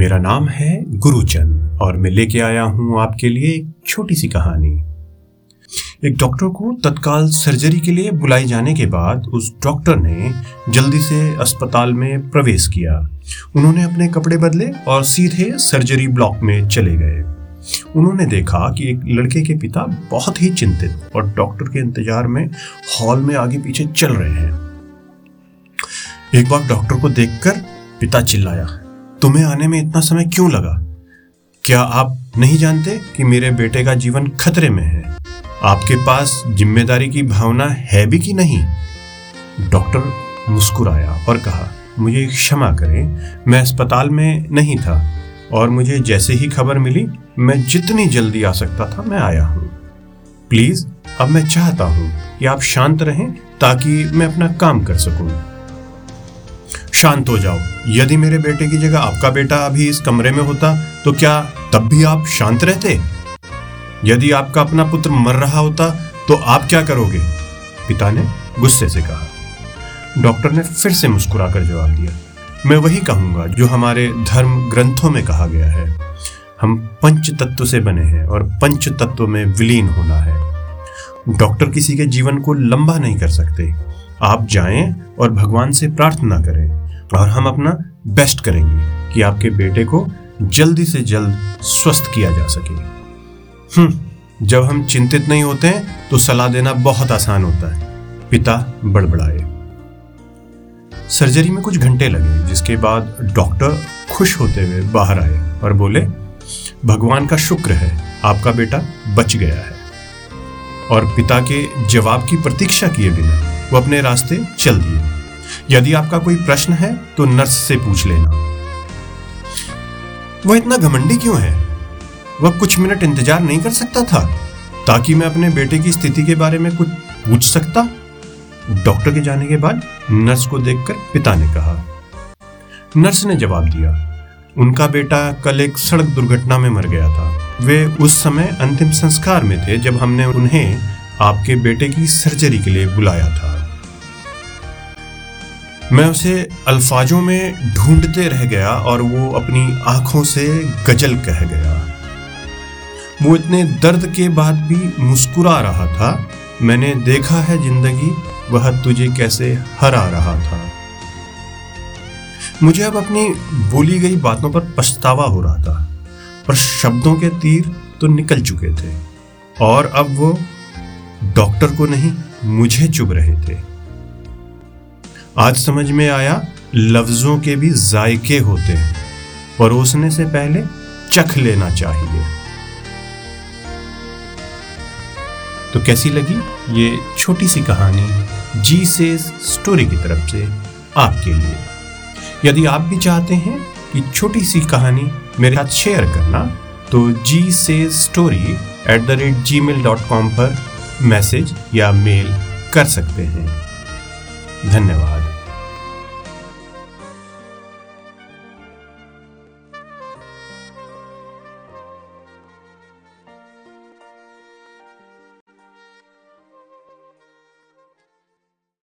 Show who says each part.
Speaker 1: मेरा नाम है गुरुचंद और मैं लेके आया हूँ आपके लिए एक छोटी सी कहानी। एक डॉक्टर को तत्काल सर्जरी के लिए बुलाई जाने के बाद उस डॉक्टर ने जल्दी से अस्पताल में प्रवेश किया। उन्होंने अपने कपड़े बदले और सीधे सर्जरी ब्लॉक में चले गए। उन्होंने देखा कि एक लड़के के पिता बहुत ही चिंतित और डॉक्टर के इंतज़ार में हॉल में आगे पीछे चल रहे हैं। एक बार डॉक्टर को देखकर पिता चिल्लाया। तुम्हें आने में इतना समय क्यों लगा? क्या आप नहीं जानते कि मेरे बेटे का जीवन खतरे में है? आपके पास ज़िम्मेदारी की भावना है भी कि नहीं? डॉक्टर मुस्कुराया और कहा, मुझे क्षमा करें, मैं अस्पताल में नहीं था और मुझे जैसे ही खबर मिली, मैं जितनी जल्दी आ सकता था, मैं आया हूँ। प्लीज़, अब मैं चाहता हूँ कि आप शांत रहें ताकि मैं अपना काम कर सकूँ। शांत हो जाओ। यदि मेरे बेटे की जगह आपका बेटा अभी इस कमरे में होता तो क्या तब भी आप शांत रहते? यदि आपका अपना पुत्र मर रहा होता तो आप क्या करोगे? पिता ने गुस्से से कहा। डॉक्टर ने फिर से मुस्कुराकर जवाब दिया। मैं वही कहूँगा जो हमारे धर्म ग्रंथों में कहा गया है। हम पंच तत्व से बने हैं और पंच तत्व में विलीन होना है। डॉक्टर किसी के जीवन को लंबा नहीं कर सकते। आप जाएँ और भगवान से प्रार्थना करें। और हम अपना बेस्ट करेंगे कि आपके बेटे को जल्दी से जल्द स्वस्थ किया जा सके। हम्म जब हम चिंतित नहीं होते हैं तो सलाह देना बहुत आसान होता है। पिता बड़बड़ाए। सर्जरी में कुछ घंटे लगे, जिसके बाद डॉक्टर खुश होते हुए बाहर आए और बोले, भगवान का शुक्र है, आपका बेटा बच गया है। और पिता के जवाब की प्रतीक्षा किए बिना वो अपने रास्ते चल दिए। यदि आपका कोई प्रश्न है तो नर्स से पूछ लेना। वह इतना घमंडी क्यों है? वह कुछ मिनट इंतज़ार नहीं कर सकता था, ताकि मैं अपने बेटे की स्थिति के बारे में कुछ पूछ सकता। डॉक्टर के जाने के बाद नर्स को देखकर पिता ने कहा। नर्स ने जवाब दिया, उनका बेटा कल एक सड़क दुर्घटना में मर गया था। वे उस समय अंतिम संस्कार में थे, जब हमने उन्हें आपके बेटे की सर्जरी के लिए बुलाया था। मैं उसे अल्फाजों में ढूंढते रह गया और वो अपनी आँखों से गज़ल कह गया। वो इतने दर्द के बाद भी मुस्कुरा रहा था। मैंने देखा है ज़िंदगी, वह तुझे कैसे हरा रहा था। मुझे अब अपनी बोली गई बातों पर पछतावा हो रहा था, पर शब्दों के तीर तो निकल चुके थे। और अब वो डॉक्टर को नहीं, मुझे चुभ रहे थे। आज समझ में आया, लफ्जों के भी जायके होते हैं परोसने से पहले चख लेना चाहिए। तो कैसी लगी ये छोटी सी कहानी जी से स्टोरी की तरफ़ से आपके लिए? यदि आप भी चाहते हैं कि छोटी सी कहानी मेरे साथ शेयर करना तो जी से story at the rate Gmail dot com पर मैसेज या मेल कर सकते हैं। धन्यवाद।